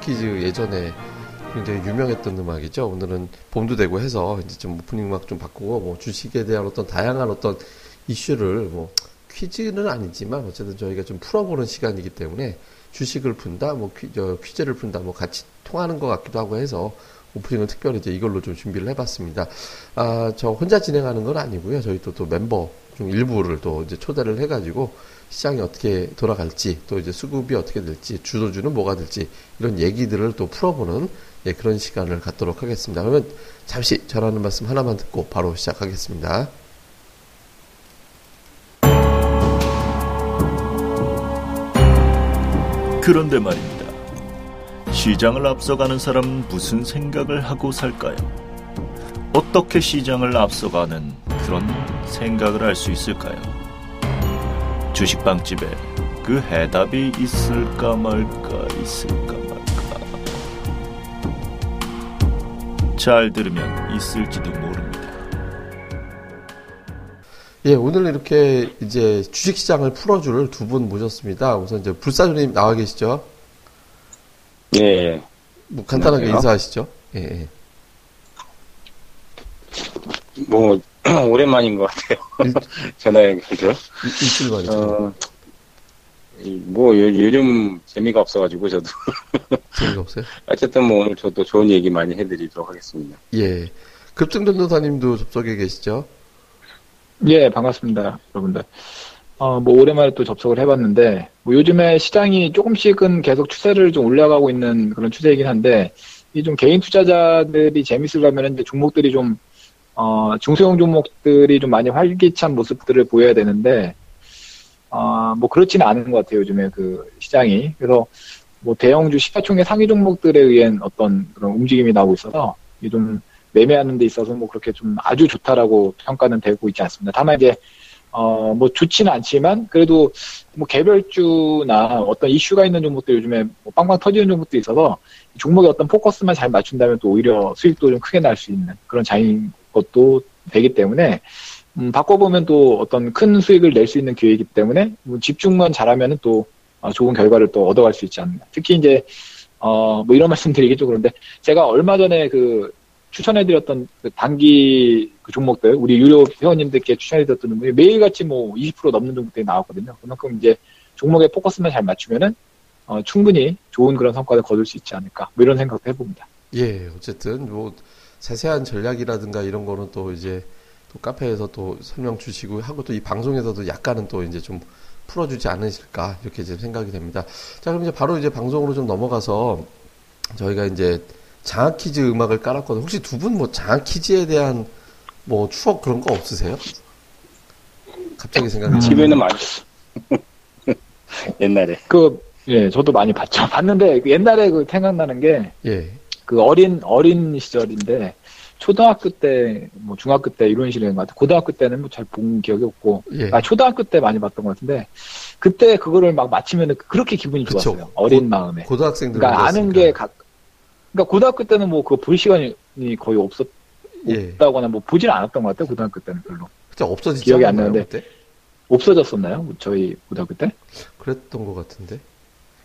퀴즈 예전에 굉장히 유명했던 음악이죠. 오늘은 봄도 되고 해서 이제 좀 오프닝 음악 좀 바꾸고 뭐 주식에 대한 어떤 다양한 어떤 이슈를 뭐 퀴즈는 아니지만 어쨌든 저희가 좀 풀어보는 시간이기 때문에 주식을 푼다, 뭐 퀴, 저, 퀴즈를 푼다, 뭐 같이 통하는 것 같기도 하고 해서 오프닝은 특별히 이제 이걸로 좀 준비를 해봤습니다. 아, 저 혼자 진행하는 건 아니고요. 저희 또, 또 멤버 중 일부를 또 이제 초대를 해가지고 시장이 어떻게 돌아갈지 또 이제 수급이 어떻게 될지 주도주는 뭐가 될지 이런 얘기들을 또 풀어보는 예, 그런 시간을 갖도록 하겠습니다. 그러면 잠시 전하는 말씀 하나만 듣고 바로 시작하겠습니다. 그런데 말입니다. 시장을 앞서가는 사람은 무슨 생각을 하고 살까요? 어떻게 시장을 앞서가는 그런 생각을 할 수 있을까요? 주식빵집에 그 해답이 있을까 말까 있을까 말까 잘 들으면 있을지도 모릅니다. 예, 오늘 이렇게 이제 주식시장을 풀어줄 두 분 모셨습니다. 우선 이제 불사조님 나와 계시죠? 예. 뭐 간단하게 안녕하세요. 인사하시죠? 예, 예. 뭐, 오랜만인 것 같아요. 전화해 그죠? 일- 일주일 만이죠. 어, 이- 뭐, 요, 요즘 재미가 없어가지고 저도. 재미가 없어요? 어쨌든 뭐 오늘 저도 좋은 얘기 많이 해드리도록 하겠습니다. 예. 급등전도사님도 접속에 계시죠? 예, 반갑습니다, 여러분들. 어, 뭐, 오랜만에 또 접속을 해봤는데, 뭐, 요즘에 시장이 조금씩은 계속 추세를 좀 올라가고 있는 그런 추세이긴 한데, 이 좀 개인 투자자들이 재밌으려면 이제 종목들이 좀, 어, 중소형 종목들이 좀 많이 활기찬 모습들을 보여야 되는데, 어, 뭐, 그렇지는 않은 것 같아요, 요즘에 그 시장이. 그래서, 뭐, 대형주 시가총액 상위 종목들에 의한 어떤 그런 움직임이 나오고 있어서, 좀 매매하는 데 있어서 뭐 그렇게 좀 아주 좋다라고 평가는 되고 있지 않습니다. 다만 이제 어 뭐 좋지는 않지만 그래도 뭐 개별주나 어떤 이슈가 있는 종목들 요즘에 뭐 빵빵 터지는 종목도 있어서 종목의 어떤 포커스만 잘 맞춘다면 또 오히려 수익도 좀 크게 날 수 있는 그런 장인 것도 되기 때문에 음, 바꿔보면 또 어떤 큰 수익을 낼 수 있는 기회이기 때문에 뭐 집중만 잘하면은 또 어, 좋은 결과를 또 얻어갈 수 있지 않나. 특히 이제 어 뭐 이런 말씀 드리겠죠 그런데 제가 얼마 전에 그 추천해드렸던 그 단기 그 종목들, 우리 유료 회원님들께 추천해드렸던 종목이 매일같이 뭐 20% 넘는 종목들이 나왔거든요. 그만큼 이제 종목의 포커스만 잘 맞추면은, 어, 충분히 좋은 그런 성과를 거둘 수 있지 않을까. 뭐 이런 생각도 해봅니다. 예, 어쨌든 뭐 세세한 전략이라든가 이런 거는 또 이제 또 카페에서 또 설명 주시고 하고 또 이 방송에서도 약간은 또 이제 좀 풀어주지 않으실까 이렇게 이제 생각이 됩니다. 자, 그럼 이제 바로 이제 방송으로 좀 넘어가서 저희가 이제 장학 퀴즈 음악을 깔았거든요. 혹시 두 분 뭐 장학 퀴즈에 대한 뭐 추억 그런 거 없으세요? 갑자기 생각이 음. 나. 집에는 많이 옛날에. 그, 예, 저도 많이 봤죠. 봤는데 그 옛날에 그 생각나는 게 예, 그 어린, 어린 시절인데 초등학교 때, 뭐 중학교 때 이런 식인 것 같아요. 고등학교 때는 뭐 잘 본 기억이 없고, 예. 아, 초등학교 때 많이 봤던 것 같은데, 그때 그거를 막 맞히면 그렇게 기분이 그쵸. 좋았어요. 어린 고- 마음에. 고등학생들 그러니까 아는 게 각, 그러니까 고등학교 때는 뭐 그거 볼 시간이 거의 없었, 예, 없다거나 뭐 보질 않았던 것 같아요. 고등학교 때는 별로. 그때 없어지지 기억이 안 나는데. 그때? 없어졌었나요? 저희 고등학교 때? 그랬던 것 같은데.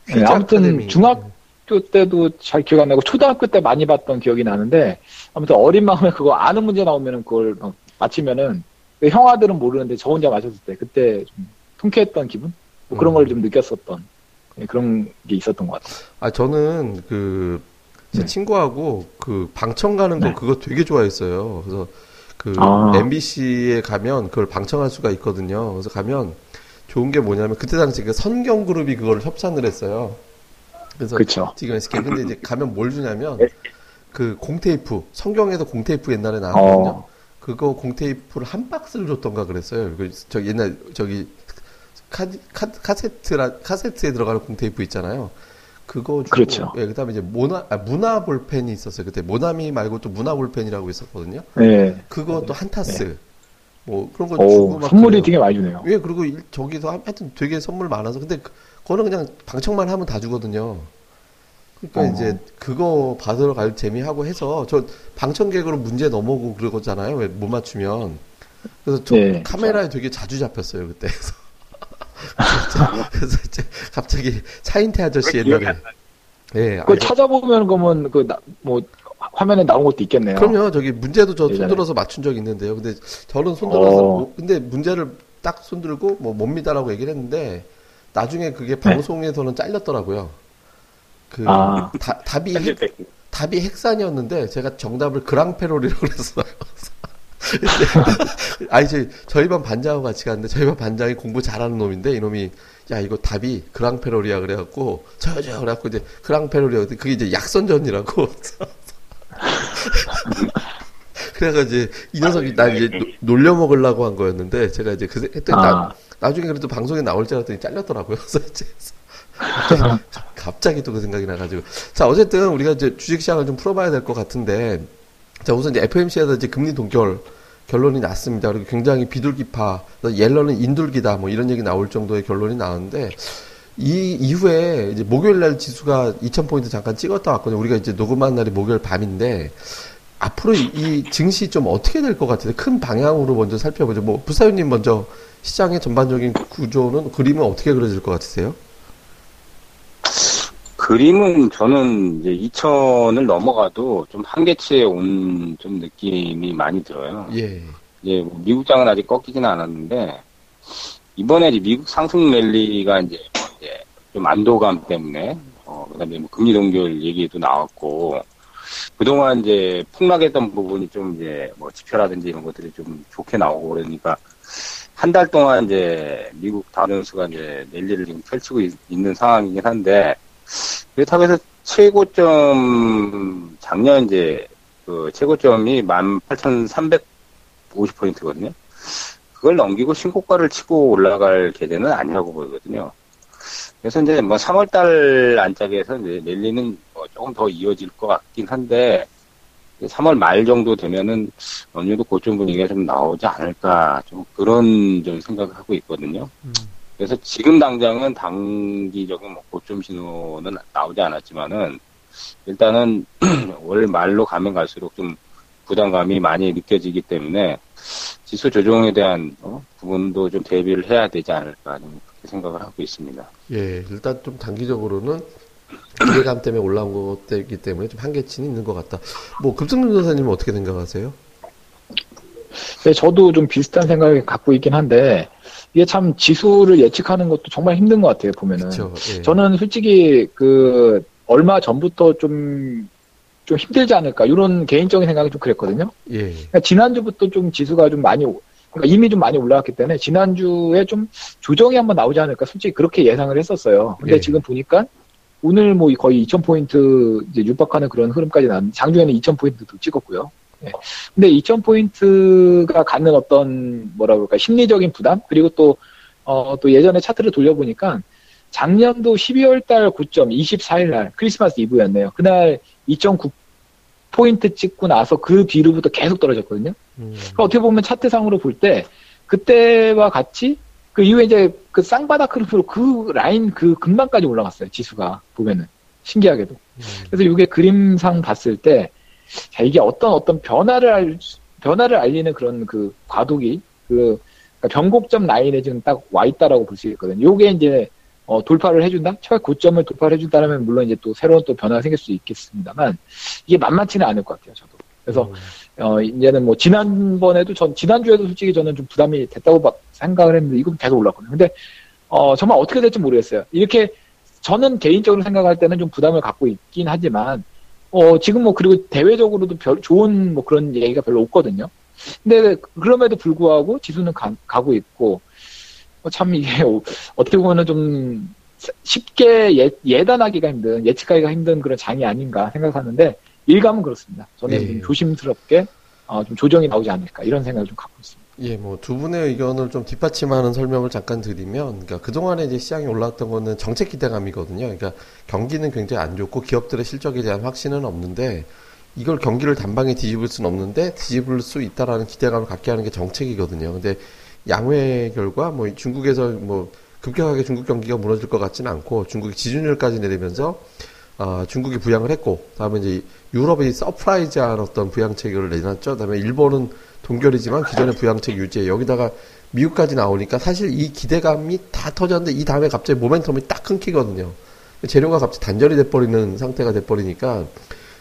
네, 아무튼 아카데미. 중학- 학교 때도 잘 기억 안 나고 초등학교 때 많이 봤던 기억이 나는데 아무튼 어린 마음에 그거 아는 문제 나오면은 그걸 막 맞히면은 그 형아들은 모르는데 저 혼자 맞췄을 때 그때 좀 통쾌했던 기분 뭐 그런 음. 걸좀 느꼈었던 예, 그런 게 있었던 것 같아요. 아, 저는 그, 제 네. 친구하고 그 방청 가는 거 네. 그거 되게 좋아했어요. 그래서 그 아. MBC에 가면 그걸 방청할 수가 있거든요. 그래서 가면 좋은 게 뭐냐면 그때 당시 그 선경 그룹이 그걸 협찬을 했어요. 그래서 그렇죠. 지금 SK 근데 이제 가면 뭘 주냐면 네. 그 공테이프 성경에도 공테이프 옛날에 나왔거든요. 어, 그거 공테이프를 한 박스를 줬던가 그랬어요. 그저 옛날 저기 카, 카, 카세트라 카세트에 들어가는 공테이프 있잖아요. 그거 주고, 그렇죠. 예, 그다음에 이제 모나 아, 문화 볼펜이 있었어요. 그때 모나미 말고 또 문화 볼펜이라고 있었거든요. 네. 그거 또 한 타스. 뭐 그런 거 오, 주고 막 선물이 그래요. 되게 많이 주네요. 예, 그리고 일- 저기서 하- 하여튼 되게 선물 많아서 근데 그- 그거는 그냥 방청만 하면 다 주거든요. 그러니까 어. 이제 그거 받으러 갈 재미하고 해서 저 방청객으로 문제 넘어오고 그러잖아요. 왜 못 맞추면. 그래서 저 네, 카메라에 되게 자주 잡혔어요 그때. 그래서 그래서 이제 갑자기 차인태 아저씨 옛날에 안 예, 그 아니, 찾아보면 그러면 그뭐 화면에 나온 것도 있겠네요. 그럼요. 저기 문제도 저 예전에. 손들어서 맞춘 적 있는데요. 근데 저는 손들어서 어. 뭐- 근데 문제를 딱 손들고 뭐 뭡니다라고 얘기를 했는데 나중에 그게 방송에서는 잘렸더라고요. 그 네. 아. 다- 답이 돼. 핵, 답이 핵산이었는데 제가 정답을 그랑페롤이라고 그랬어요. 아니 저 저희 반 반장하고 같이 갔는데 저희 반 반장이 공부 잘하는 놈인데 이놈이 야 이거 답이 그랑페롤이야 그래갖고 저요 저요 그래갖고 이제 그랑페롤이야 근데 그게 이제 약선전이라고 그래가 이제 이 녀석이 나 이제 노- 놀려 먹으려고 한 거였는데 제가 이제 그 했더니 아. 나, 나중에 그래도 방송에 나올 줄 알았더니 잘렸더라고요. 갑자기, 갑자기 또 그 생각이 나가지고 자 어쨌든 우리가 이제 주식 시장을 좀 풀어봐야 될 것 같은데 자 우선 이제 FMC에서 이제 금리 동결 결론이 났습니다. 그리고 굉장히 비둘기파 옐런은 인둘기다 뭐 이런 얘기 나올 정도의 결론이 나왔는데 이 이후에 이제 목요일 날 지수가 2,000포인트 잠깐 찍었다 왔거든요. 우리가 이제 녹음한 날이 목요일 밤인데 앞으로 이, 이 증시 좀 어떻게 될 것 같아요? 큰 방향으로 먼저 살펴보죠. 뭐 부사유님 먼저 시장의 전반적인 구조는 그림은 어떻게 그려질 것 같으세요? 그림은 저는 이제 2천을 넘어가도 좀 한계치에 온 좀 느낌이 많이 들어요. 예. 이제 뭐 미국 장은 아직 꺾이지는 않았는데 이번에 이제 미국 상승 랠리가 이제, 뭐 이제 좀 안도감 때문에 어 그다음에 뭐 금리 동결 얘기도 나왔고 그동안 이제 폭락했던 부분이 좀 이제 뭐 지표라든지 이런 것들이 좀 좋게 나오고 그러니까 한 달 동안 이제 미국 다우존스가 이제 랠리를 지금 펼치고 있, 는 상황이긴 한데 그렇다고 해서 최고점 작년 이제 그 최고점이 18,350포인트거든요. 그걸 넘기고 신고가를 치고 올라갈 계제는 아니라고 보이거든요. 그래서 이제 뭐 3월달 안짝에서 이제 랠리는 뭐 조금 더 이어질 것 같긴 한데 3월 말 정도 되면은 어느 정도 고점 분위기가 좀 나오지 않을까 좀 그런 좀 생각을 하고 있거든요. 음. 그래서 지금 당장은 단기적인 뭐 고점 신호는 나오지 않았지만은 일단은 월 말로 가면 갈수록 좀 부담감이 많이 느껴지기 때문에 지수 조정에 대한 어, 부분도 좀 대비를 해야 되지 않을까 좀 그렇게 생각을 하고 있습니다. 예, 일단 좀 단기적으로는 기대감 때문에 올라온 것이기 때문에 좀 한계치는 있는 것 같다. 뭐 급승준 전사님은 어떻게 생각하세요? 네, 저도 좀 비슷한 생각을 갖고 있긴 한데 이게 참 지수를 예측하는 것도 정말 힘든 것 같아요 보면은. 그렇죠. 예. 저는 솔직히 그 얼마 전부터 좀, 좀 힘들지 않을까 이런 개인적인 생각이 좀 그랬거든요. 예. 그러니까 지난주부터 좀 지수가 좀 많이 오- 그러니까 이미 좀 많이 올라왔기 때문에 지난주에 좀 조정이 한번 나오지 않을까 솔직히 그렇게 예상을 했었어요. 근데 예. 지금 보니까 오늘 뭐 거의 2,000포인트 이제 육박하는 그런 흐름까지 나왔는데 장중에는 2,000포인트도 찍었고요. 예. 근데 2,000포인트가 갖는 어떤 뭐라 그럴까 심리적인 부담 그리고 또 어, 또 예전에 차트를 돌려보니까 작년도 12월 달 고점 24일 날 크리스마스 이브였네요. 그날 2.9 포인트 찍고 나서 그 뒤로부터 계속 떨어졌거든요. 음. 그러니까 어떻게 보면 차트상으로 볼 때 그때와 같이 그 이후에 이제 그 쌍바닥 흐름으로 그 라인 그 근방까지 올라갔어요. 지수가 보면은 신기하게도. 음. 그래서 이게 그림상 봤을 때 자, 이게 어떤 어떤 변화를 알, 변화를 알리는 그런 그 과도기 그 그러니까 변곡점 라인에 지금 딱 와 있다라고 볼 수 있거든요. 요게 이제 어, 돌파를 해준다? 최고 고점을 돌파를 해준다면 물론 이제 또 새로운 또 변화가 생길 수 있겠습니다만 이게 만만치는 않을 것 같아요. 저도. 그래서 음. 어, 이제는 뭐, 지난번에도 전, 지난주에도 솔직히 저는 좀 부담이 됐다고 막 생각을 했는데, 이건 계속 올랐거든요. 근데, 어, 정말 어떻게 될지 모르겠어요. 이렇게, 저는 개인적으로 생각할 때는 좀 부담을 갖고 있긴 하지만, 어, 지금 뭐, 그리고 대외적으로도 별, 좋은 뭐 그런 얘기가 별로 없거든요. 근데, 그럼에도 불구하고 지수는 가, 가고 있고, 어, 참 이게, 어, 어떻게 보면은 좀, 쉽게 예, 예단하기가 힘든, 예측하기가 힘든 그런 장이 아닌가 생각하는데, 일감은 그렇습니다. 저는 예. 좀 조심스럽게 어, 좀 조정이 나오지 않을까 이런 생각을 좀 갖고 있습니다. 예, 뭐 두 분의 의견을 좀 뒷받침하는 설명을 잠깐 드리면, 그러니까 그동안에 이제 시장이 올랐던 거는 정책 기대감이거든요. 그러니까 경기는 굉장히 안 좋고 기업들의 실적에 대한 확신은 없는데 이걸 경기를 단방에 뒤집을 수는 없는데 뒤집을 수 있다라는 기대감을 갖게 하는 게 정책이거든요. 근데 양회 결과 뭐 중국에서 뭐 급격하게 중국 경기가 무너질 것 같지는 않고 중국이 지준율까지 내리면서 아, 중국이 부양을 했고, 다음에 이제 유럽이 surprise한 어떤 부양책을 내놨죠. 다음에 일본은 동결이지만 기존의 부양책 유지에 여기다가 미국까지 나오니까 사실 이 기대감이 다 터졌는데 이 다음에 갑자기 모멘텀이 딱 끊기거든요. 재료가 갑자기 단절이 돼버리는 상태가 돼버리니까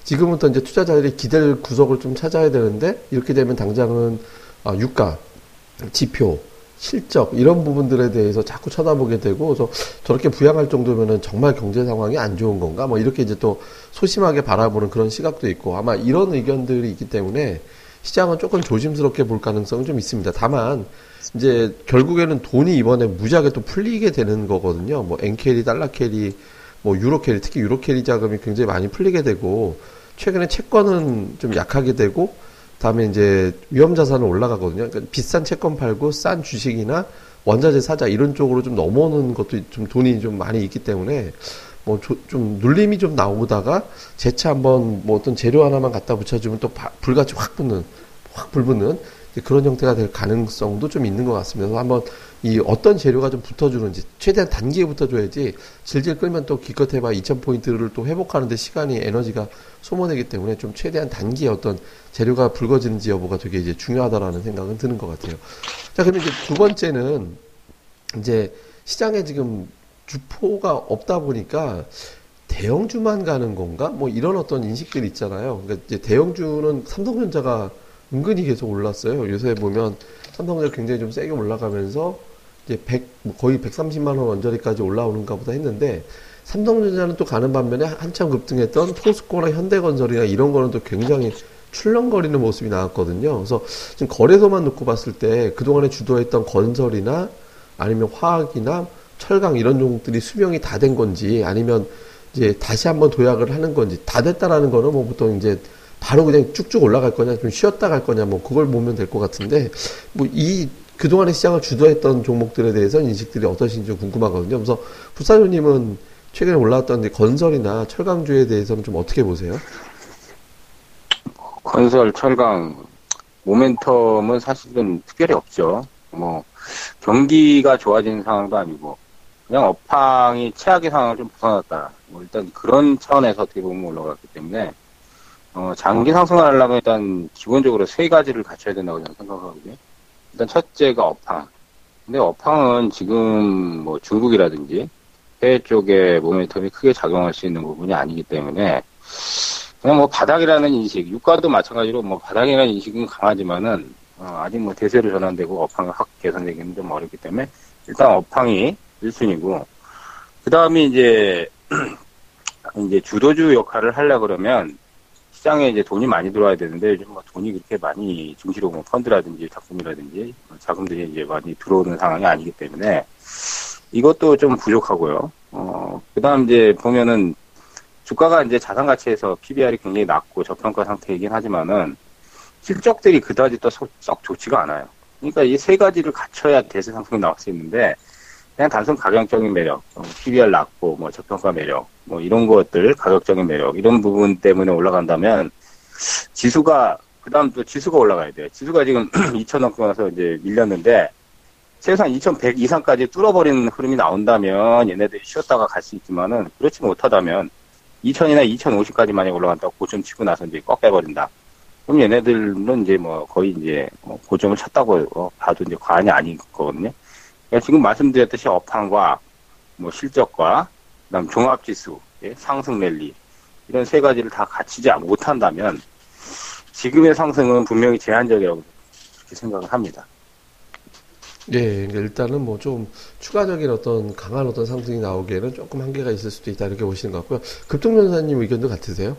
지금부터 이제 투자자들이 기댈 구석을 좀 찾아야 되는데 이렇게 되면 당장은 아, 유가, 지표, 실적 이런 부분들에 대해서 자꾸 쳐다보게 되고 그래서 저렇게 부양할 정도면은 정말 경제 상황이 안 좋은 건가 뭐 이렇게 이제 또 소심하게 바라보는 그런 시각도 있고 아마 이런 의견들이 있기 때문에 시장은 조금 조심스럽게 볼 가능성은 좀 있습니다. 다만 이제 결국에는 돈이 이번에 무지하게 또 풀리게 되는 거거든요. 뭐 엔carry, 달러 carry, 뭐 유로 carry, 특히 유로 carry 자금이 굉장히 많이 풀리게 되고 최근에 채권은 좀 약하게 되고 다음에 이제 위험 자산은 올라가거든요. 그러니까 비싼 채권 팔고 싼 주식이나 원자재 사자 이런 쪽으로 좀 넘어오는 것도 좀 돈이 좀 많이 있기 때문에 뭐 좀 눌림이 좀 나오다가 재차 한번 뭐 어떤 재료 하나만 갖다 붙여주면 또 불같이 확 붙는 확 불붙는 그런 형태가 될 가능성도 좀 있는 것 같습니다. 한번 이 어떤 재료가 좀 붙어주는지 최대한 단기에 붙어줘야지 질질 끌면 또 기껏해봐 2,000포인트를 또 회복하는데 시간이 에너지가 소모되기 때문에 좀 최대한 단기에 어떤 재료가 붉어지는지 여부가 되게 이제 중요하다라는 생각은 드는 것 같아요. 자, 그러면 이제 두 번째는 이제 시장에 지금 주포가 없다 보니까 대형주만 가는 건가? 뭐 이런 어떤 인식들이 있잖아요. 그러니까 이제 대형주는 삼성전자가 은근히 계속 올랐어요. 요새 보면 삼성전자 굉장히 좀 세게 올라가면서 이제 100, 뭐 거의 130만 원 원저리까지 올라오는가 보다 했는데 삼성전자는 또 가는 반면에 한참 급등했던 포스코나 현대건설이나 이런 거는 또 굉장히 출렁거리는 모습이 나왔거든요. 그래서 지금 거래소만 놓고 봤을 때 그동안에 주도했던 건설이나 아니면 화학이나 철강 이런 종목들이 수명이 다 된 건지 아니면 이제 다시 한번 도약을 하는 건지 다 됐다라는 거는 뭐 보통 이제 바로 그냥 쭉쭉 올라갈 거냐 좀 쉬었다 갈 거냐 뭐 그걸 보면 될 것 같은데 뭐 이 그동안의 시장을 주도했던 종목들에 대해서 인식들이 어떠신지 궁금하거든요. 그래서 부사장님은 최근에 올라왔던 건설이나 철강주에 대해서는 좀 어떻게 보세요? 건설, 철강, 모멘텀은 사실은 특별히 없죠. 뭐, 경기가 좋아지는 상황도 아니고, 그냥 업황이 최악의 상황을 좀 벗어났다. 뭐 일단 그런 차원에서 보면 올라갔기 때문에, 어, 장기 상승을 하려면 일단 기본적으로 세 가지를 갖춰야 된다고 저는 생각하거든요. 일단 첫째가 업황. 근데 업황은 지금 뭐 중국이라든지 해외 쪽에 모멘텀이 크게 작용할 수 있는 부분이 아니기 때문에 그냥 뭐 바닥이라는 인식, 유가도 마찬가지로 뭐 바닥이라는 인식은 강하지만은 어, 아직 뭐 대세로 전환되고 업황이 확 개선되기는 좀 어렵기 때문에 일단 업황이 1순위고 그 다음에 이제 이제 주도주 역할을 하려 그러면 시장에 이제 돈이 많이 들어와야 되는데 요즘 뭐 돈이 그렇게 많이 증시로 뭐 펀드라든지 작품이라든지 자금들이 이제 많이 들어오는 상황이 아니기 때문에 이것도 좀 부족하고요. 어, 그 다음 이제 보면은 주가가 이제 자산 가치에서 PBR이 굉장히 낮고 저평가 상태이긴 하지만은 실적들이 그다지 또 썩 좋지가 않아요. 그러니까 이 세 가지를 갖춰야 대세 상승이 나올 수 있는데 그냥 단순 가격적인 매력, 어, PBR 낮고 뭐 저평가 매력, 뭐 이런 것들 가격적인 매력 이런 부분 때문에 올라간다면 지수가 그다음 또 지수가 올라가야 돼요. 지수가 지금 2천억 원에서 이제 밀렸는데 최소한 2,100 이상까지 뚫어버리는 흐름이 나온다면 얘네들이 쉬었다가 갈 수 있지만은 그렇지 못하다면 2,000이나 2,050까지 만약 올라간다고 고점 치고 나서 이제 꺾여버린다. 그럼 얘네들은 이제 뭐 거의 이제 뭐 고점을 쳤다고 봐도 이제 과언이 아니거든요. 그러니까 지금 말씀드렸듯이 업황과 뭐 실적과 그다음 종합지수, 예? 상승 랠리 이런 세 가지를 다 갖추지 못한다면 지금의 상승은 분명히 제한적이라고 그렇게 생각을 합니다. 예, 그러니까 일단은 뭐 좀 추가적인 어떤 강한 어떤 상승이 나오기에는 조금 한계가 있을 수도 있다 이렇게 보시는 것 같고요. 급등전사님 의견도 같으세요?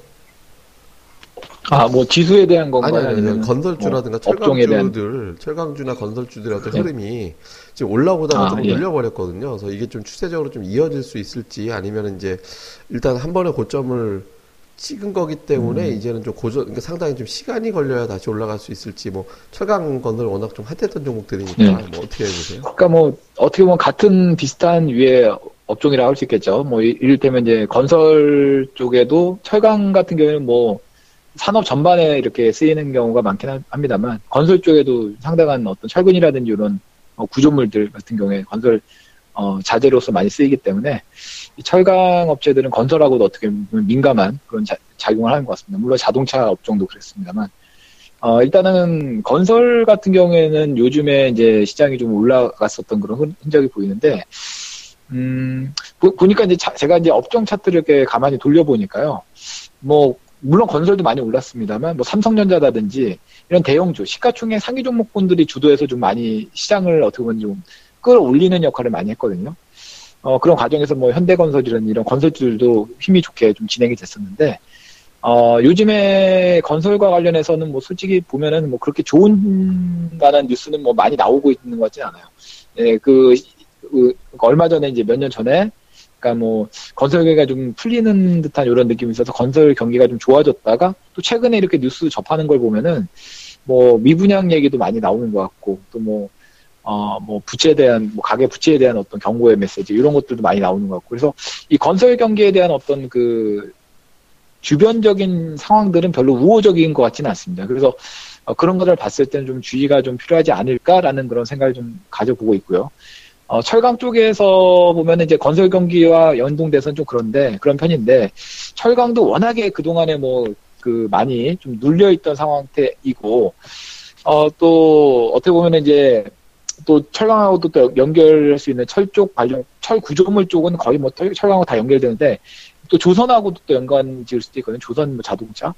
아, 뭐 지수에 대한 건가요? 아니, 아니, 아니 건설주라든가 뭐 철강주들. 철강주나 건설주들의 어떤 네. 흐름이 지금 올라오다가 아, 좀 예. 밀려버렸거든요. 그래서 이게 좀 추세적으로 좀 이어질 수 있을지 아니면 이제 일단 한 번에 고점을 찍은 거기 때문에 음. 이제는 좀 고전, 그러니까 상당히 좀 시간이 걸려야 다시 올라갈 수 있을지, 뭐, 철강 건설 워낙 좀 핫했던 종목들이니까, 네. 뭐, 어떻게 해보세요? 그러니까 뭐, 어떻게 보면 같은 비슷한 위에 업종이라고 할 수 있겠죠. 뭐, 이를테면 이제 건설 쪽에도 철강 같은 경우에는 뭐, 산업 전반에 이렇게 쓰이는 경우가 많긴 합니다만, 건설 쪽에도 상당한 어떤 철근이라든지 이런 어, 구조물들 같은 경우에 건설 어, 자재로서 많이 쓰이기 때문에 철강 업체들은 건설하고도 어떻게 보면 민감한 그런 자, 작용을 하는 것 같습니다. 물론 자동차 업종도 그랬습니다만 어, 일단은 건설 같은 경우에는 요즘에 이제 시장이 좀 올라갔었던 그런 흔- 흔적이 보이는데, 음, 보, 보니까 이제 차- 제가 이제 업종 차트를 이렇게 가만히 돌려보니까요. 뭐, 물론 건설도 많이 올랐습니다만, 뭐 삼성전자라든지 이런 대형주, 시가총액 상위 종목군들이 주도해서 좀 많이 시장을 어떻게 보면 좀 끌어올리는 역할을 많이 했거든요. 어, 그런 과정에서 뭐 현대건설이라는 이런 건설주들도 힘이 좋게 좀 진행이 됐었는데, 어, 요즘에 건설과 관련해서는 뭐 솔직히 보면은 뭐 그렇게 좋은 만한 뉴스는 뭐 많이 나오고 있는 것 같진 않아요. 예, 그, 그 얼마 전에 이제 몇 년 전에 그러니까 뭐 건설 경기가 좀 풀리는 듯한 이런 느낌이 있어서 건설 경기가 좀 좋아졌다가 또 최근에 이렇게 뉴스 접하는 걸 보면은 뭐 미분양 얘기도 많이 나오는 것 같고 또뭐 어, 뭐, 부채에 대한, 뭐, 가계 부채에 대한 어떤 경고의 메시지, 이런 것들도 많이 나오는 것 같고. 그래서 이 건설 경기에 대한 어떤 그, 주변적인 상황들은 별로 우호적인 것 같지는 않습니다. 그래서 어, 그런 것을 봤을 때는 좀 주의가 좀 필요하지 않을까라는 그런 생각을 좀 가져보고 있고요. 어, 철강 쪽에서 보면 이제 건설 경기와 연동돼서는 좀 그런데, 그런 편인데, 철강도 워낙에 그 동안에 뭐, 그, 많이 좀 눌려 있던 상황이고, 어, 또, 어떻게 보면 이제, 또 철강하고도 또 연결할 수 있는 철 쪽 관련, 철 구조물 쪽은 거의 뭐 철- 철강하고 다 연결되는데, 또 조선하고도 또 연관 지을 수도 있거든요. 조선 뭐 자동차.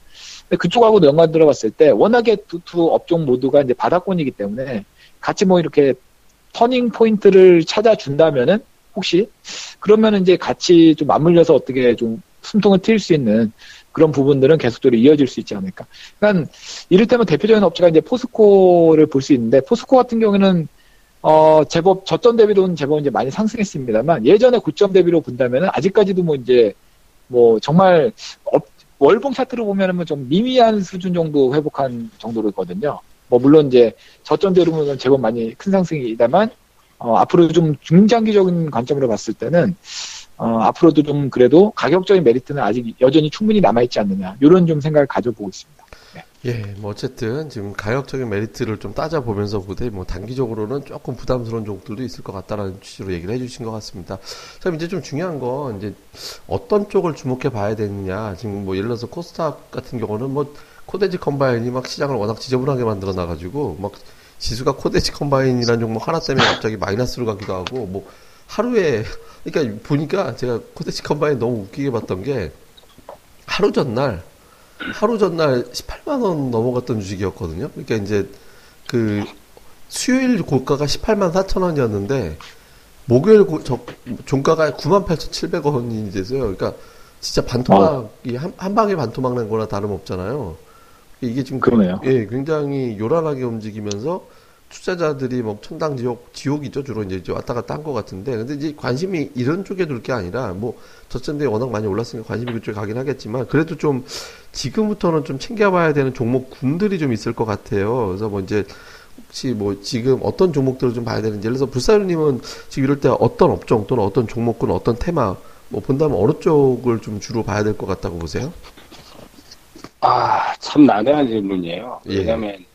근데 그쪽하고도 연관 들어봤을 때, 워낙에 두, 두 업종 모두가 이제 바닥권이기 때문에, 같이 뭐 이렇게 터닝 포인트를 찾아준다면은, 혹시, 그러면은 이제 같이 좀 맞물려서 어떻게 좀 숨통을 트일 수 있는 그런 부분들은 계속적으로 이어질 수 있지 않을까. 그러니까, 이를테면 대표적인 업체가 이제 포스코를 볼 수 있는데, 포스코 같은 경우에는 어, 제법, 저점 대비로는 제법 이제 많이 상승했습니다만, 예전에 고점 대비로 본다면은, 아직까지도 뭐 이제, 뭐, 정말, 업- 월봉 차트로 보면은 좀 미미한 수준 정도 회복한 정도로거든요. 뭐, 물론 이제, 저점 보면 제법 많이 큰 상승이다만, 어, 앞으로 좀 중장기적인 관점으로 봤을 때는, 어, 앞으로도 좀 그래도 가격적인 메리트는 아직 여전히 충분히 남아있지 않느냐, 이런 좀 생각을 가져보고 있습니다. 예, 뭐 어쨌든 지금 가격적인 메리트를 좀 따져보면서 보되 뭐 단기적으로는 조금 부담스러운 종목들도 있을 것 같다라는 취지로 얘기를 해주신 것 같습니다. 자, 이제 좀 중요한 건 이제 어떤 쪽을 주목해 봐야 되느냐. 지금 뭐 예를 들어서 코스닥 같은 경우는 뭐 코데즈 컴바인이 막 시장을 워낙 지저분하게 만들어 놔가지고 막 지수가 코데즈 컴바인이라는 종목 하나 때문에 갑자기 마이너스로 가기도 하고 뭐 하루에 그러니까 보니까 제가 코데즈 컴바인 너무 웃기게 봤던 게 하루 전날 하루 전날 18만 원 넘어갔던 주식이었거든요. 그러니까 이제 그 수요일 고가가 18만 4천 원이었는데 목요일 고, 저, 종가가 9만 8,700원이 돼서요. 그러니까 진짜 반토막이 한, 한 방에 반토막 난 거나 다름없잖아요. 이게 지금 그러네요. 예, 굉장히 요란하게 움직이면서 투자자들이 뭐 천당 지옥 지옥이죠 주로 이제 왔다 갔다 한 것 같은데 근데 이제 관심이 이런 쪽에 둘 게 아니라 뭐 저점대 워낙 많이 올랐으니까 관심이 그쪽에 가긴 하겠지만 그래도 좀 지금부터는 좀 챙겨봐야 되는 종목 군들이 좀 있을 것 같아요. 그래서 뭐 이제 혹시 뭐 지금 어떤 종목들을 좀 봐야 되는지 예를 들어서 불사르님은 지금 이럴 때 어떤 업종 또는 어떤 종목군 어떤 테마 뭐 본다면 어느 쪽을 좀 주로 봐야 될 것 같다고 보세요? 아, 참 난해한 질문이에요. 예. 왜냐면,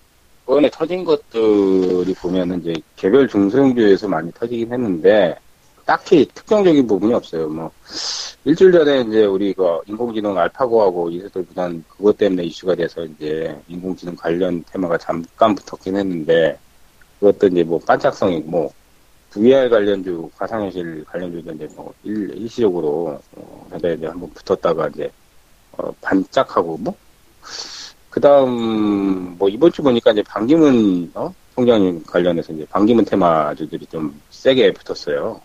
이번에 터진 것들이 보면은 이제 개별 중소형주에서 많이 터지긴 했는데, 딱히 특정적인 부분이 없어요. 뭐, 일주일 전에 이제 우리 그 인공지능 알파고하고 이세돌 부단 그것 때문에 이슈가 돼서 이제 인공지능 관련 테마가 잠깐 붙었긴 했는데, 그것도 이제 뭐 반짝성이 뭐, VR 관련주, 가상현실 관련주도 이제 뭐, 일, 일시적으로, 어, 이제 한번 붙었다가 이제, 어, 반짝하고 뭐, 그 다음, 뭐, 이번 주 보니까 이제 반기문, 어? 총장님 관련해서 이제 반기문 테마주들이 좀 세게 붙었어요.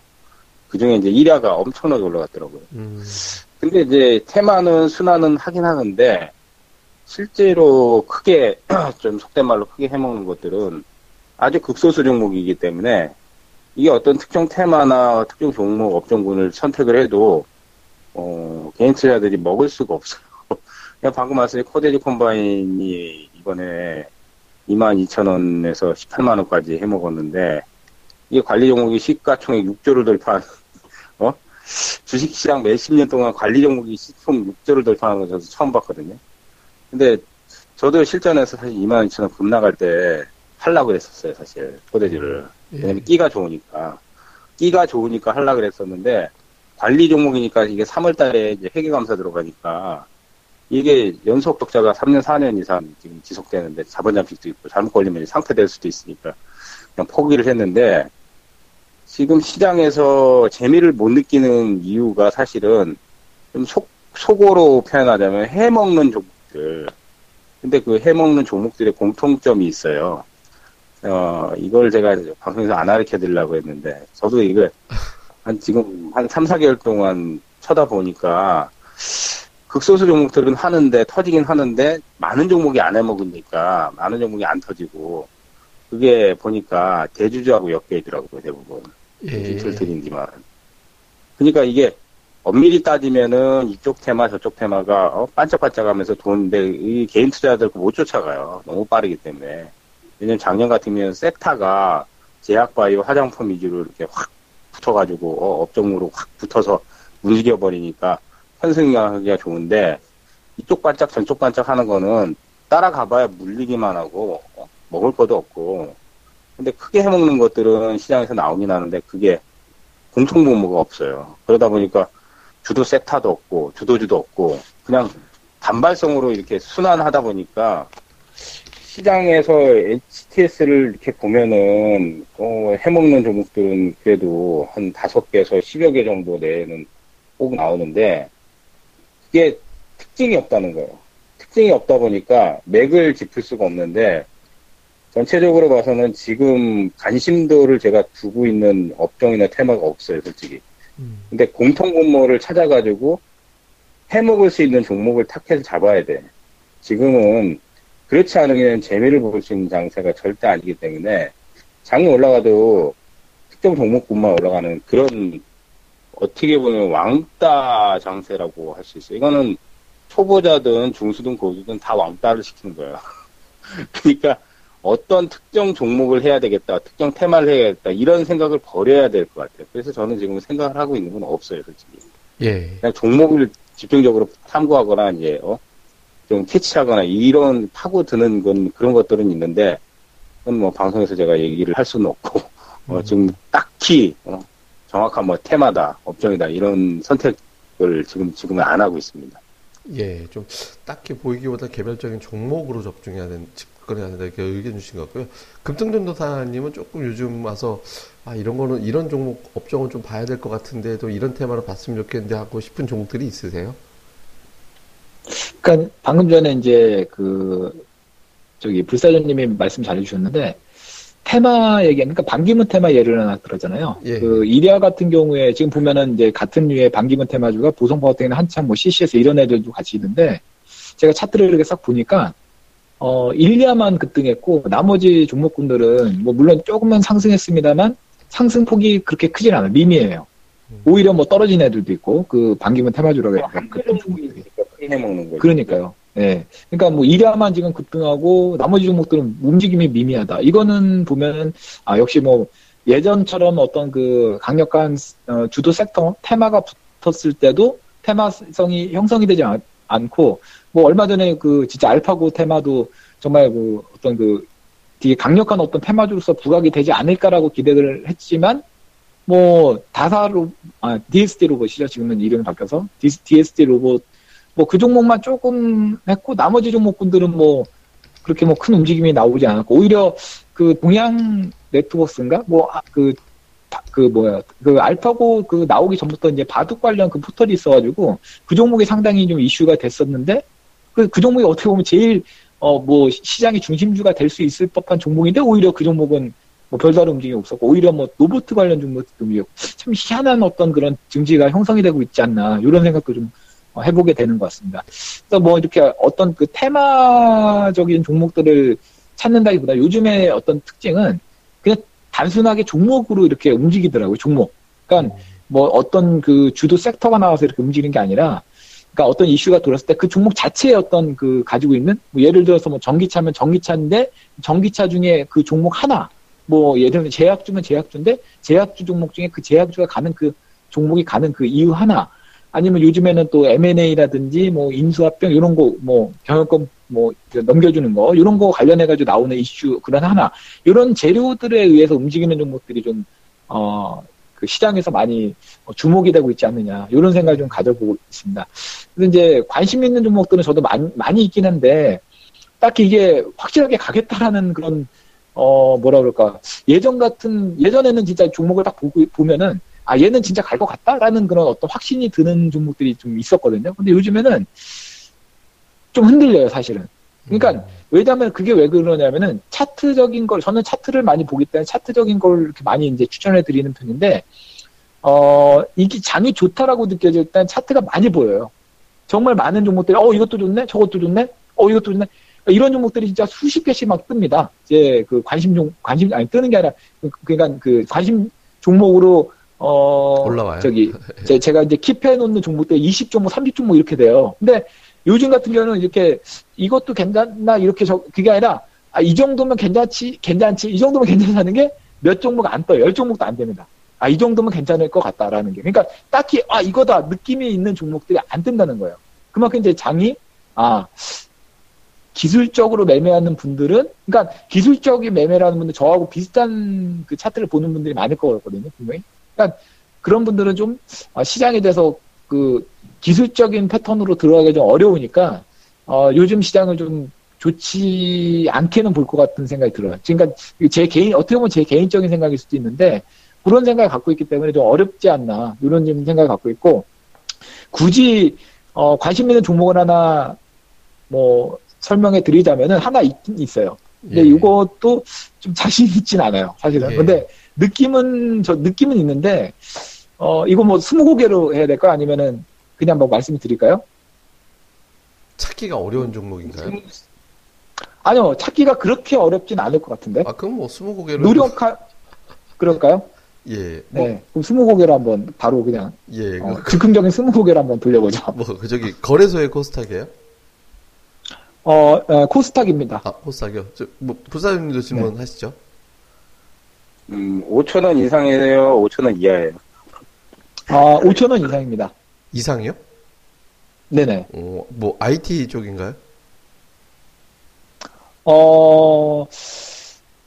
그 중에 이제 1야가 엄청나게 올라갔더라고요. 음, 근데 이제 테마는 순환은 하긴 하는데, 실제로 크게, 좀 속된 말로 크게 해먹는 것들은 아주 극소수 종목이기 때문에, 이게 어떤 특정 테마나 특정 종목 업종군을 선택을 해도, 어, 개인 투자자들이 먹을 수가 없어요. 방금 말씀드린 코데지 콤바인이 이번에 22,000원에서 18만원까지 해 먹었는데, 이게 관리 종목이 시가총액 6조를 돌파한, 어? 주식시장 몇십 년 동안 관리 종목이 시총 6조를 돌파한 거 저도 처음 봤거든요. 근데 저도 실전에서 사실 22,000원 급 나갈 때 하려고 했었어요, 사실. 코데지를. 예. 왜냐면 끼가 좋으니까. 끼가 좋으니까 하려고 그랬었는데, 관리 종목이니까 이게 3월 달에 이제 회계감사 들어가니까, 이게 연속 적자가 3년, 4년 이상 지금 지속되는데 자본 잠식도 있고 잘못 걸리면 상태될 수도 있으니까 그냥 포기를 했는데 지금 시장에서 재미를 못 느끼는 이유가 사실은 좀 속, 속어로 표현하자면 해먹는 종목들. 근데 그 해먹는 종목들의 공통점이 있어요. 어, 이걸 제가 방송에서 안 가르쳐 드리려고 했는데, 저도 이걸 한 지금 한 3, 4개월 동안 쳐다보니까, 극소수 종목들은 하는데, 터지긴 하는데, 많은 종목이 안 해먹으니까, 많은 종목이 안 터지고, 그게 보니까 대주주하고 엮여 있더라고요, 대부분. 예. 힌트를 드린지만. 그러니까 이게 엄밀히 따지면은 이쪽 테마 저쪽 테마가 어, 반짝반짝하면서 도는데 이 개인 투자자들 못 쫓아가요. 너무 빠르기 때문에. 왜냐면 작년 같으면 세타가 제약바이오 화장품 위주로 이렇게 확 붙어가지고 어, 업종으로 확 붙어서 움직여 버리니까 현승하기가 좋은데 이쪽 반짝 저쪽 반짝 하는 거는 따라가봐야 물리기만 하고 어, 먹을 것도 없고 근데 크게 해먹는 것들은 시장에서 나오긴 하는데 그게 공통분모가 없어요. 그러다 보니까 주도 세타도 없고 주도주도 없고 그냥 단발성으로 이렇게 순환하다 보니까 시장에서 HTS를 이렇게 보면은 어, 해먹는 종목들은 그래도 한 다섯 개에서 십여 개 정도 내에는 꼭 나오는데 그게 특징이 없다는 거예요. 특징이 없다 보니까 맥을 짚을 수가 없는데 전체적으로 봐서는 지금 관심도를 제가 두고 있는 업종이나 테마가 없어요, 솔직히. 음. 근데 공통 분모를 찾아가지고 해먹을 수 있는 종목을 탁해서 잡아야 돼. 지금은 그렇지 않으면 재미를 볼 수 있는 장세가 절대 아니기 때문에 장이 올라가도 특정 종목군만 올라가는 그런 어떻게 보면 왕따 장세라고 할 수 있어요. 이거는 초보자든 중수든 고수든 다 왕따를 시키는 거예요. 그러니까 어떤 특정 종목을 해야 되겠다, 특정 테마를 해야겠다, 이런 생각을 버려야 될 것 같아요. 그래서 저는 지금 생각을 하고 있는 건 없어요, 솔직히. 예. 그냥 종목을 집중적으로 탐구하거나, 이제, 어, 좀 캐치하거나, 이런 파고 드는 건, 그런 것들은 있는데, 그건 뭐, 방송에서 제가 얘기를 할 수는 없고, 어, 음. 지금 딱히, 어, 정확한 뭐, 테마다, 업종이다, 이런 선택을 지금, 지금은 안 하고 있습니다. 예, 좀 딱히 보이기보다 개별적인 종목으로 접종해야 되는, 접근해야 된다 이렇게 의견 주신 것 같고요. 금등전도사님은 조금 요즘 와서 아 이런 거는 이런 종목 업종은 좀 봐야 될 것 같은데 또 이런 테마로 봤으면 좋겠는데 하고 싶은 종목들이 있으세요? 그러니까 방금 전에 이제 그 저기 불사조님이 말씀 잘해주셨는데 테마 얘기, 그러니까 반기문 테마 예를 하나 들었잖아요. 예. 그 이리아 같은 경우에 지금 보면은 이제 같은 류의 반기문 테마주가 보성 파워텍이나 한참 뭐 CCS 이런 애들도 같이 있는데 제가 차트를 이렇게 싹 보니까 어 일리아만 급등했고 나머지 종목군들은 뭐 물론 조금만 상승했습니다만 상승 폭이 그렇게 크진 않아요. 미미해요. 음. 오히려 뭐 떨어진 애들도 있고 그 반기문 테마주라고 해요. 한 급등 종목이 종목들이. 그러니까요. 예. 그러니까 뭐 이랴만 지금 급등하고 나머지 종목들은 움직임이 미미하다. 이거는 보면은 아 역시 뭐 예전처럼 어떤 그 강력한 어, 주도 섹터 테마가 붙었을 때도 테마성이 형성이 되지 않, 않고 뭐 얼마 전에 그 진짜 알파고 테마도 정말 그 어떤 그 되게 강력한 어떤 테마주로서 부각이 되지 않을까라고 기대를 했지만 뭐 다사로 아 DSD 로봇이죠 지금은 이름이 바뀌어서 DSD 로봇 뭐 그 종목만 조금 했고 나머지 종목군들은 뭐 그렇게 뭐 큰 움직임이 나오지 않았고 오히려 그 동양 네트워크인가? 뭐그 그 뭐야? 그 알파고 그 나오기 전부터 이제 바둑 관련 그 포털이 있어가지고 그 종목이 상당히 좀 이슈가 됐었는데 그, 그 종목이 어떻게 보면 제일 어 뭐 시장의 중심주가 될 수 있을 법한 종목인데 오히려 그 종목은 뭐 별다른 움직임이 없었고 오히려 뭐 로봇 관련 종목도 움직였고. 참 희한한 어떤 그런 증지가 형성이 되고 있지 않나 이런 생각도 좀 어, 해보게 되는 것 같습니다. 그래서 뭐 이렇게 어떤 그 테마적인 종목들을 찾는다기보다 요즘의 어떤 특징은 그냥 단순하게 종목으로 이렇게 움직이더라고요. 종목. 그러니까 뭐 어떤 그 주도 섹터가 나와서 이렇게 움직이는 게 아니라 그러니까 어떤 이슈가 돌았을 때 그 종목 자체의 어떤 그 가지고 있는 뭐 예를 들어서 뭐 전기차면 전기차인데 전기차 중에 그 종목 하나 뭐 예를 들면 제약주면 제약주인데 제약주 종목 중에 그 제약주가 가는 그 종목이 가는 그 이유 하나 아니면 요즘에는 또 M&A라든지 뭐 인수합병 이런 거 뭐 경영권 뭐 넘겨주는 거 이런 거 관련해 가지고 나오는 이슈 그런 하나. 이런 재료들에 의해서 움직이는 종목들이 좀 어 그 시장에서 많이 어, 주목이 되고 있지 않느냐. 이런 생각을 좀 가져보고 있습니다. 그래서 이제 관심 있는 종목들은 저도 많이, 많이 있긴 한데 딱히 이게 확실하게 가겠다라는 그런 어 뭐라 그럴까. 예전 같은 예전에는 진짜 종목을 딱 보고 보면은 아 얘는 진짜 갈 것 같다라는 그런 어떤 확신이 드는 종목들이 좀 있었거든요. 근데 요즘에는 좀 흔들려요 사실은. 그러니까 음. 왜냐하면 그게 왜 그러냐면은 차트적인 걸 저는 차트를 많이 보기 때문에 차트적인 걸 이렇게 많이 이제 추천해 드리는 편인데 어 이게 장이 좋다라고 느껴질 땐 차트가 많이 보여요. 정말 많은 종목들이 어 이것도 좋네, 저것도 좋네, 어 이것도 좋네. 이런 종목들이 진짜 수십 개씩 막 뜹니다. 이제 그 관심 종 관심 아니 뜨는 게 아니라 그- 그러니까 그 관심 종목으로 어 올라와요. 저기 제, 제가 이제 킵해 놓는 종목들 20종목, 30종목 이렇게 돼요. 근데 요즘 같은 경우는 이렇게 이것도 괜찮나 이렇게 저 그게 아니라 아, 이 정도면 괜찮지 괜찮지 이 정도면 괜찮다는 게 몇 종목 안 떠요. 열 종목도 안 됩니다. 아 이 정도면 괜찮을 것 같다라는 게 그러니까 딱히 아 이거다 느낌이 있는 종목들이 안 뜬다는 거예요. 그만큼 이제 장이 아 기술적으로 매매하는 분들은 그러니까 기술적인 매매라는 분들 저하고 비슷한 그 차트를 보는 분들이 많을 거거든요 분명히. 그러니까 그런 분들은 좀 아, 시장에 대해서 그 기술적인 패턴으로 들어가기 좀 어려우니까 어, 요즘 시장을 좀 좋지 않게는 볼 것 같은 생각이 들어요. 그러니까 제 개인 어떻게 보면 제 개인적인 생각일 수도 있는데 그런 생각을 갖고 있기 때문에 좀 어렵지 않나 이런 좀 생각을 갖고 있고 굳이 어, 관심 있는 종목을 하나 뭐 설명해 드리자면은 하나 있긴 있어요. 근데 예. 이것도 좀 자신 있진 않아요, 사실은. 예. 근데 느낌은 저 느낌은 있는데 어 이거 뭐 스무고개로 해야 될까 요 아니면은 그냥 뭐 말씀 드릴까요? 찾기가 어려운 종목인가요? 아니요, 찾기가 그렇게 어렵진 않을 것 같은데. 아 그럼 뭐 스무 고개로 노력하 그럴까요? 예, 뭐, 네. 그럼 스무 고개로 한번 바로 그냥 예, 어, 그, 즉흥적인 스무 고개로 한번 돌려보죠. 뭐, 그 저기 거래소의 코스닥이에요? 어, 어, 코스닥입니다. 아, 코스닥이요. 저, 뭐 부사님도 질문하시죠. 음, 5천 원 이상이에요? 5천 원 이하예요? 아, 5천 원 이상입니다. 이상이요? 네네. 어, 뭐 IT 쪽인가요? 어,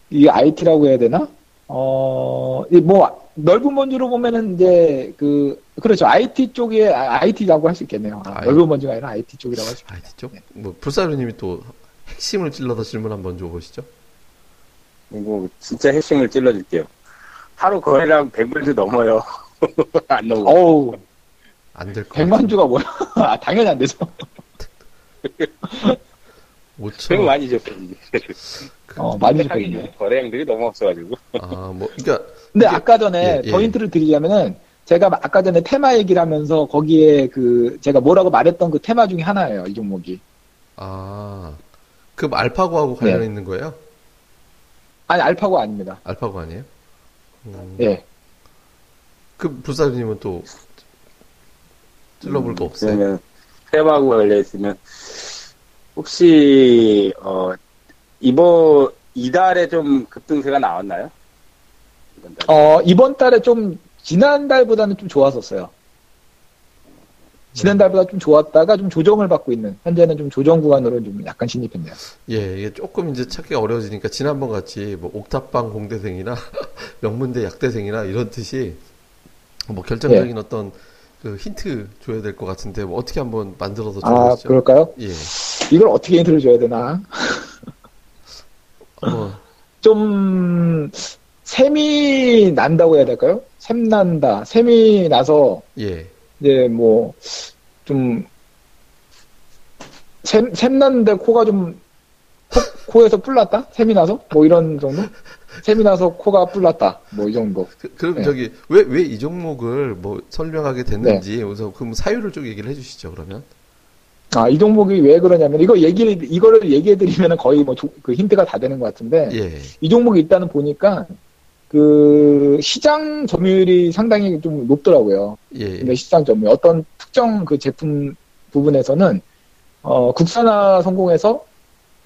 이 IT라고 해야 되나? 어, 이 뭐, 넓은 범주로 보면은 이제 그, 그렇죠. IT 쪽에, IT라고 할 수 있겠네요. 아. 넓은 범주가 아니라 IT 쪽이라고 할 수 있겠네요. IT 쪽? 뭐 불사르님이 또 핵심을 찔러서 질문 한번 줘보시죠. 이거 진짜 핵심을 찔러줄게요. 하루 거래량 100불도 넘어요. 안 넘어. 어우, 안 될것 100만 주가 뭐야? 아, 당연히 안 되죠. 5천 백 원. 많이 줬어요, 이제. 어, 많이 주겠네요. 거래량들이 너무 없어가지고. 아, 뭐, 그러니까 근데 이게- 아까 전에 예, 더 예. 힌트를 드리자면은 제가 아까 전에 테마 얘기를 하면서 거기에 그 제가 뭐라고 말했던 그 테마 중에 하나예요. 이 종목이. 아, 그 알파고하고 관련 네. 있는 거예요? 아니, 알파고 아닙니다. 알파고 아니에요? 음, 예. 그 불사르님은 또 찔러볼 거 없어요? 그러면 테마하고 관련있으면 혹시 어 이번 이달에 좀 급등세가 나왔나요? 이번 달에? 어, 이번 달에 좀 지난달보다는 좀 좋았었어요. 지난달보다 좀 좋았다가 좀 조정을 받고 있는 현재는 좀 조정 구간으로 좀 약간 진입했네요. 예, 이게 조금 이제 찾기가 어려워지니까 지난번 같이 뭐 옥탑방 공대생이나 명문대 약대생이나 이런 뜻이 뭐 결정적인 어떤 그 힌트 줘야 될 것 같은데 뭐 어떻게 한번 만들어서 아, 줘보시죠. 그럴까요? 예, 이걸 어떻게 힌트를 줘야 되나? 어, 좀 샘이 난다고 해야 될까요? 샘 난다. 샘이 나서 예, 이제 뭐좀 샘, 샘 났는데 코가 좀 코, 에서 뿔났다? 샘이 나서? 뭐 이런 정도? 샘이 나서 코가 뿔났다. 뭐 이 정도. 그, 럼 네. 저기 왜 왜 이 종목을 뭐 설명하게 됐는지 우선 그럼 사유를 좀 얘기를 해주시죠 그러면. 아, 이 종목이 왜 그러냐면, 이거 얘기를, 이거를 얘기해드리면 거의 뭐, 조- 그 힌트가 다 되는 것 같은데, 예, 이 종목이 일단은 보니까, 그, 시장 점유율이 상당히 좀 높더라고요. 예, 근데 시장 점유율. 어떤 특정 그 제품 부분에서는, 어, 국산화 성공해서,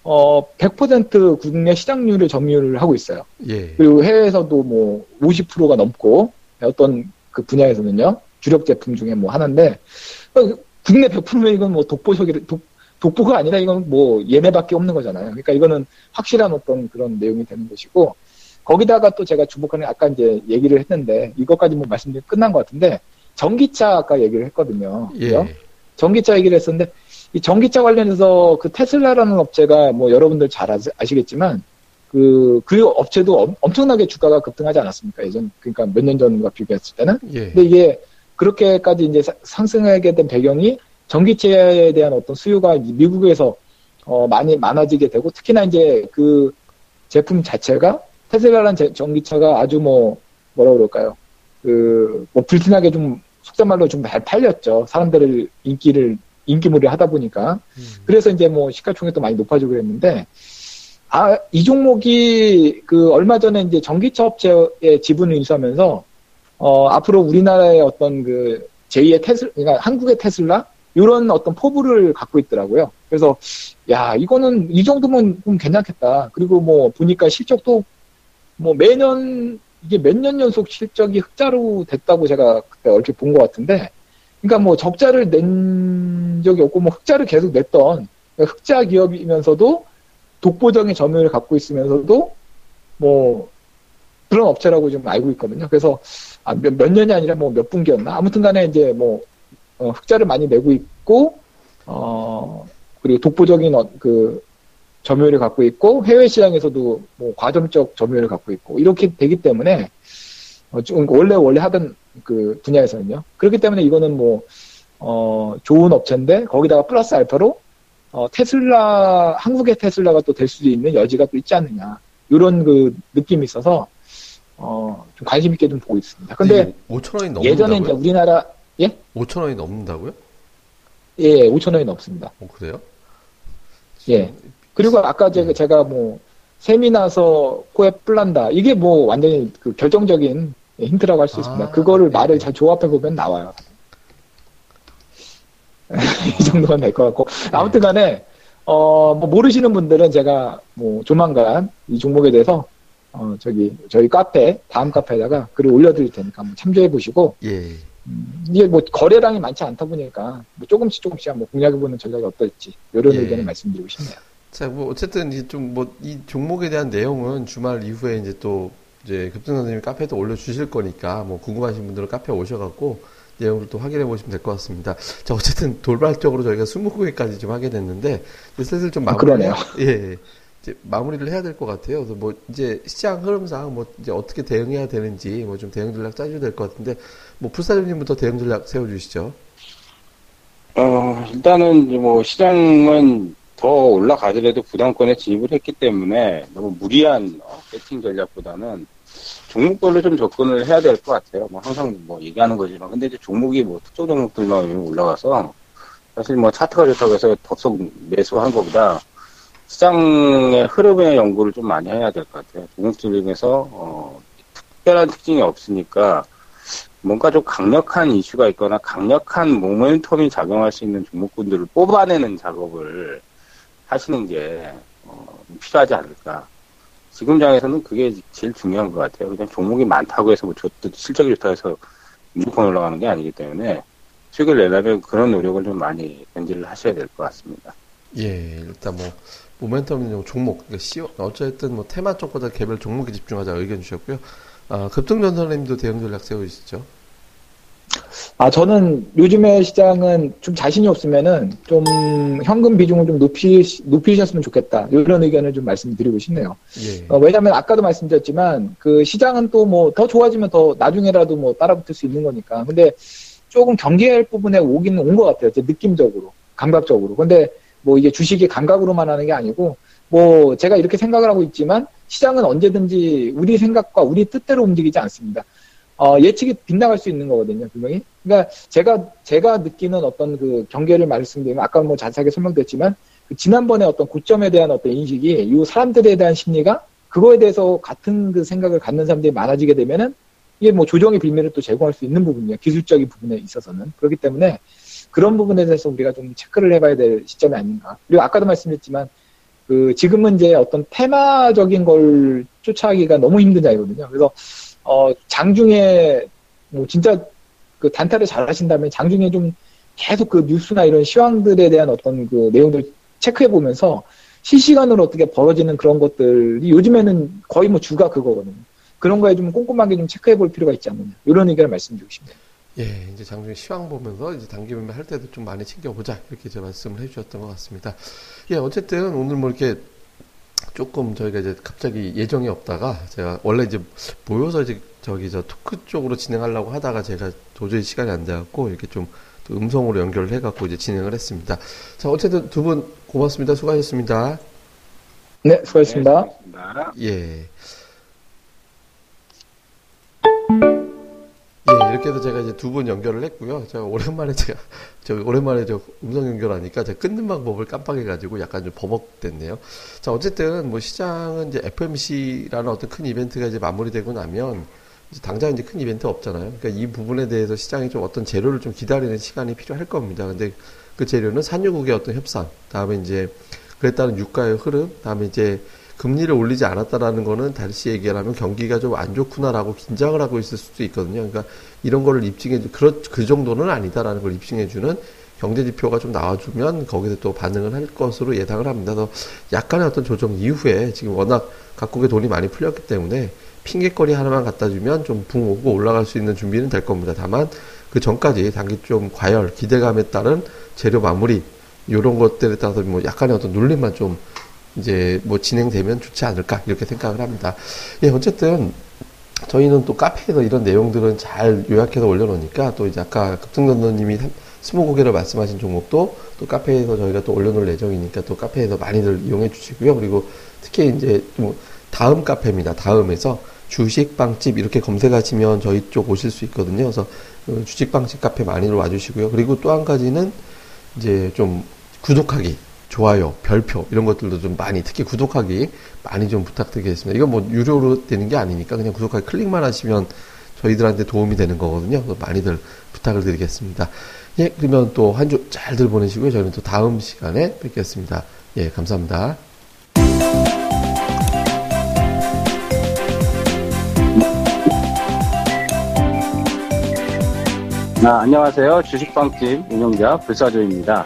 어, 100% 국내 시장률을 점유를 하고 있어요. 예, 그리고 해외에서도 뭐 50%가 넘고 어떤 그 분야에서는요 주력 제품 중에 뭐 하나인데 어, 국내 100%면 이건 뭐 독보적이 독, 독보가 아니라 이건 뭐 얘네밖에 없는 거잖아요. 그러니까 이거는 확실한 어떤 그런 내용이 되는 것이고 거기다가 또 제가 주목하는 아까 이제 얘기를 했는데 이것까지 뭐 말씀드리 끝난 것 같은데 전기차 아까 얘기를 했거든요. 예. 전기차 얘기를 했었는데 이 전기차 관련해서 그 테슬라라는 업체가 뭐 여러분들 잘 아시, 아시겠지만 그, 그 업체도 엄, 엄청나게 주가가 급등하지 않았습니까? 예전, 그러니까 몇 년 전과 비교했을 때는. 예. 근데 이게 그렇게까지 이제 사- 상승하게 된 배경이 전기차에 대한 어떤 수요가 이 미국에서 어, 많이 많아지게 되고 특히나 이제 그 제품 자체가 테슬라라는 제- 전기차가 아주 뭐 뭐라 그럴까요? 그 뭐 불티나게 좀 속된 말로 좀 잘 팔렸죠. 사람들을 인기를 인기몰이 하다 보니까 음. 그래서 이제 뭐 시가총액도 많이 높아지고 그랬는데 아 이 종목이 그 얼마 전에 이제 전기차 업체의 지분을 인수하면서 어 앞으로 우리나라의 어떤 그 제2의 테슬 그러니까 한국의 테슬라 이런 어떤 포부를 갖고 있더라고요. 그래서 야 이거는 이 정도면 좀 괜찮겠다. 그리고 뭐 보니까 실적도 뭐 매년 이게 몇 년 연속 실적이 흑자로 됐다고 제가 그때 얼핏 본 것 같은데 그러니까 뭐 적자를 낸 적이 없고 뭐 흑자를 계속 냈던 그러니까 흑자 기업이면서도 독보적인 점유율을 갖고 있으면서도 뭐 그런 업체라고 좀 알고 있거든요. 그래서 아, 몇, 몇 년이 아니라 뭐 몇 분기였나 아무튼 간에 이제 뭐 어, 흑자를 많이 내고 있고 어 그리고 독보적인 어, 그 점유율을 갖고 있고 해외 시장에서도 뭐 과점적 점유율을 갖고 있고 이렇게 되기 때문에 어, 좀 원래 원래 하던 그 분야에서는요. 그렇기 때문에 이거는 뭐 어, 좋은 업체인데 거기다가 플러스 알파로 어, 테슬라 한국의 테슬라가 또 될 수도 있는 여지가 또 있지 않느냐 이런 그 느낌이 있어서 어, 좀 관심 있게 좀 보고 있습니다. 근데 5천 원이 넘는다고요? 예전에 이제 우리나라 5천 원이 넘는다고요? 예 5천 원이 넘습니다. 어, 그래요? 예. 그리고 아까 제가, 제가 뭐, 셈이 나서 코에 뿔난다. 이게 뭐 완전히 그 결정적인 힌트라고 할수 아, 있습니다. 그거를 예. 말을 잘 조합해 보면 나와요. 이 정도만 될것 같고. 아무튼 간에, 어, 뭐 모르시는 분들은 제가 뭐 조만간 이 종목에 대해서, 어, 저기, 저희 카페, 다음 카페에다가 글을 올려드릴 테니까 한번 참조해 보시고, 예. 음, 이게 뭐 거래량이 많지 않다 보니까 뭐 조금씩 조금씩 한번 공략해 보는 전략이 어떨지, 이런 예. 의견을 말씀드리고 싶네요. 자, 뭐 어쨌든 이제 좀 뭐 이 종목에 대한 내용은 주말 이후에 이제 또 이제 급등 선생님이 카페에도 올려주실 거니까 뭐 궁금하신 분들은 카페 오셔갖고 내용을 또 확인해 보시면 될 것 같습니다. 자, 어쨌든 돌발적으로 저희가 20개까지 좀 하게 됐는데 이제 슬슬 좀 아, 마무리 그러네요. 예. 이제 마무리를 해야 될 것 같아요. 그래서 뭐 이제 시장 흐름상 뭐 이제 어떻게 대응해야 되는지 뭐 좀 대응 전략 짜줘야 될 것 같은데 뭐 풀사장님부터 대응 전략 세워주시죠. 어, 일단은 뭐 시장은 더 올라가더라도 부담권에 진입을 했기 때문에 너무 무리한 어, 배팅 전략보다는 종목별로 좀 접근을 해야 될 것 같아요. 뭐 항상 뭐 얘기하는 거지만 근데 이제 종목이 뭐 특정 종목들만 올라가서 사실 뭐 차트가 좋다고 해서 덥석 매수한 것보다 시장의 흐름의 연구를 좀 많이 해야 될 것 같아요. 종목들 중에서 어, 특별한 특징이 없으니까 뭔가 좀 강력한 이슈가 있거나 강력한 모멘텀이 작용할 수 있는 종목군들을 뽑아내는 작업을 하시는 게 어, 필요하지 않을까. 지금 장에서는 그게 제일 중요한 것 같아요. 그냥 종목이 많다고 해서 뭐 좋- 실적이 좋다고 해서 무조건 올라가는 게 아니기 때문에 수익을 내려면 그런 노력을 좀 많이 견지를 하셔야 될 것 같습니다. 예, 일단 뭐 모멘텀 종목, 그러니까 시 어쨌든 뭐 테마 쪽보다 개별 종목에 집중하자 의견 주셨고요. 아, 급등전 선생님도 대응 전략 세우시죠. 아, 저는 요즘에 시장은 좀 자신이 없으면은 좀 현금 비중을 좀 높이, 높이셨으면 좋겠다. 이런 의견을 좀 말씀드리고 싶네요. 예. 어, 왜냐면 아까도 말씀드렸지만 그 시장은 또 뭐 더 좋아지면 더 나중에라도 뭐 따라붙을 수 있는 거니까. 근데 조금 경계할 부분에 오기는 온 것 같아요. 제 느낌적으로, 감각적으로. 근데 뭐 이게 주식이 감각으로만 하는 게 아니고 뭐 제가 이렇게 생각을 하고 있지만 시장은 언제든지 우리 생각과 우리 뜻대로 움직이지 않습니다. 어, 예측이 빗나갈 수 있는 거거든요, 분명히. 그러니까 제가 제가 느끼는 어떤 그 경계를 말씀드리면 아까 뭐 자세하게 설명드렸지만 그 지난번에 어떤 고점에 대한 어떤 인식이 이 사람들에 대한 심리가 그거에 대해서 같은 그 생각을 갖는 사람들이 많아지게 되면은 이게 뭐 조정의 빌미를 또 제공할 수 있는 부분이에요. 기술적인 부분에 있어서는. 그렇기 때문에 그런 부분에 대해서 우리가 좀 체크를 해봐야 될 시점이 아닌가. 그리고 아까도 말씀드렸지만 그 지금은 이제 어떤 테마적인 걸 쫓아가기가 너무 힘든 자이거든요. 그래서 어 장중에 뭐 진짜 그 단타를 잘 하신다면 장중에 좀 계속 그 뉴스나 이런 시황들에 대한 어떤 그 내용들 체크해 보면서 실시간으로 어떻게 벌어지는 그런 것들이 요즘에는 거의 뭐 주가 그거거든요. 그런 거에 좀 꼼꼼하게 좀 체크해 볼 필요가 있지 않느냐. 이런 의견을 말씀드리고 싶네요. 예, 이제 장중에 시황 보면서 이제 단기 매매 할 때도 좀 많이 챙겨보자. 이렇게 제 말씀을 해주셨던 것 같습니다. 예, 어쨌든 오늘 뭐 이렇게 조금 저희가 이제 갑자기 예정이 없다가 제가 원래 이제 모여서 이제 저기 저 토크 쪽으로 진행하려고 하다가 제가 도저히 시간이 안 돼갖고 이렇게 좀 음성으로 연결을 해갖고 이제 진행을 했습니다. 자, 어쨌든 두 분 고맙습니다. 수고하셨습니다. 네, 수고하셨습니다. 네, 수고하셨습니다. 예. 예, 이렇게 해서 제가 이제 두 분 연결을 했고요. 제가 오랜만에 제가, 저 오랜만에 저 음성 연결하니까 제가 끊는 방법을 깜빡해가지고 약간 좀 버벅됐네요. 자, 어쨌든 뭐 시장은 이제 FMC라는 어떤 큰 이벤트가 이제 마무리되고 나면 이제 당장 이제 큰 이벤트 없잖아요. 그러니까 이 부분에 대해서 시장이 좀 어떤 재료를 좀 기다리는 시간이 필요할 겁니다. 근데 그 재료는 산유국의 어떤 협상, 다음에 이제 그에 따른 유가의 흐름, 다음에 이제 금리를 올리지 않았다라는 거는 다시 얘기하면 경기가 좀 안 좋구나라고 긴장을 하고 있을 수도 있거든요. 그러니까 이런 거를 입증해 주, 그렇, 그 정도는 아니다라는 걸 입증해 주는 경제 지표가 좀 나와주면 거기서 또 반응을 할 것으로 예상을 합니다. 그래서 약간의 어떤 조정 이후에 지금 워낙 각국의 돈이 많이 풀렸기 때문에 핑계거리 하나만 갖다 주면 좀 붕 오고 올라갈 수 있는 준비는 될 겁니다. 다만 그 전까지 단기 좀 과열, 기대감에 따른 재료 마무리 이런 것들에 따라서 뭐 약간의 어떤 눌림만 좀 이제 뭐 진행되면 좋지 않을까 이렇게 생각을 합니다. 예, 어쨌든 저희는 또 카페에서 이런 내용들은 잘 요약해서 올려놓으니까 또 이제 아까 급등전도님이 스무 고개를 말씀하신 종목도 또 카페에서 저희가 또 올려놓을 예정이니까 또 카페에서 많이들 이용해 주시고요. 그리고 특히 이제 뭐 다음 카페입니다. 다음에서 주식빵집 이렇게 검색하시면 저희 쪽 오실 수 있거든요. 그래서 그 주식빵집 카페 많이들 와주시고요. 그리고 또 한 가지는 이제 좀 구독하기, 좋아요, 별표 이런 것들도 좀 많이 특히 구독하기 많이 좀 부탁드리겠습니다. 이건 뭐 유료로 되는 게 아니니까 그냥 구독하기 클릭만 하시면 저희들한테 도움이 되는 거거든요. 많이들 부탁을 드리겠습니다. 예, 그러면 또 한 주 잘들 보내시고요. 저희는 또 다음 시간에 뵙겠습니다. 예, 감사합니다. 아, 안녕하세요. 주식빵집 운영자 불사조입니다.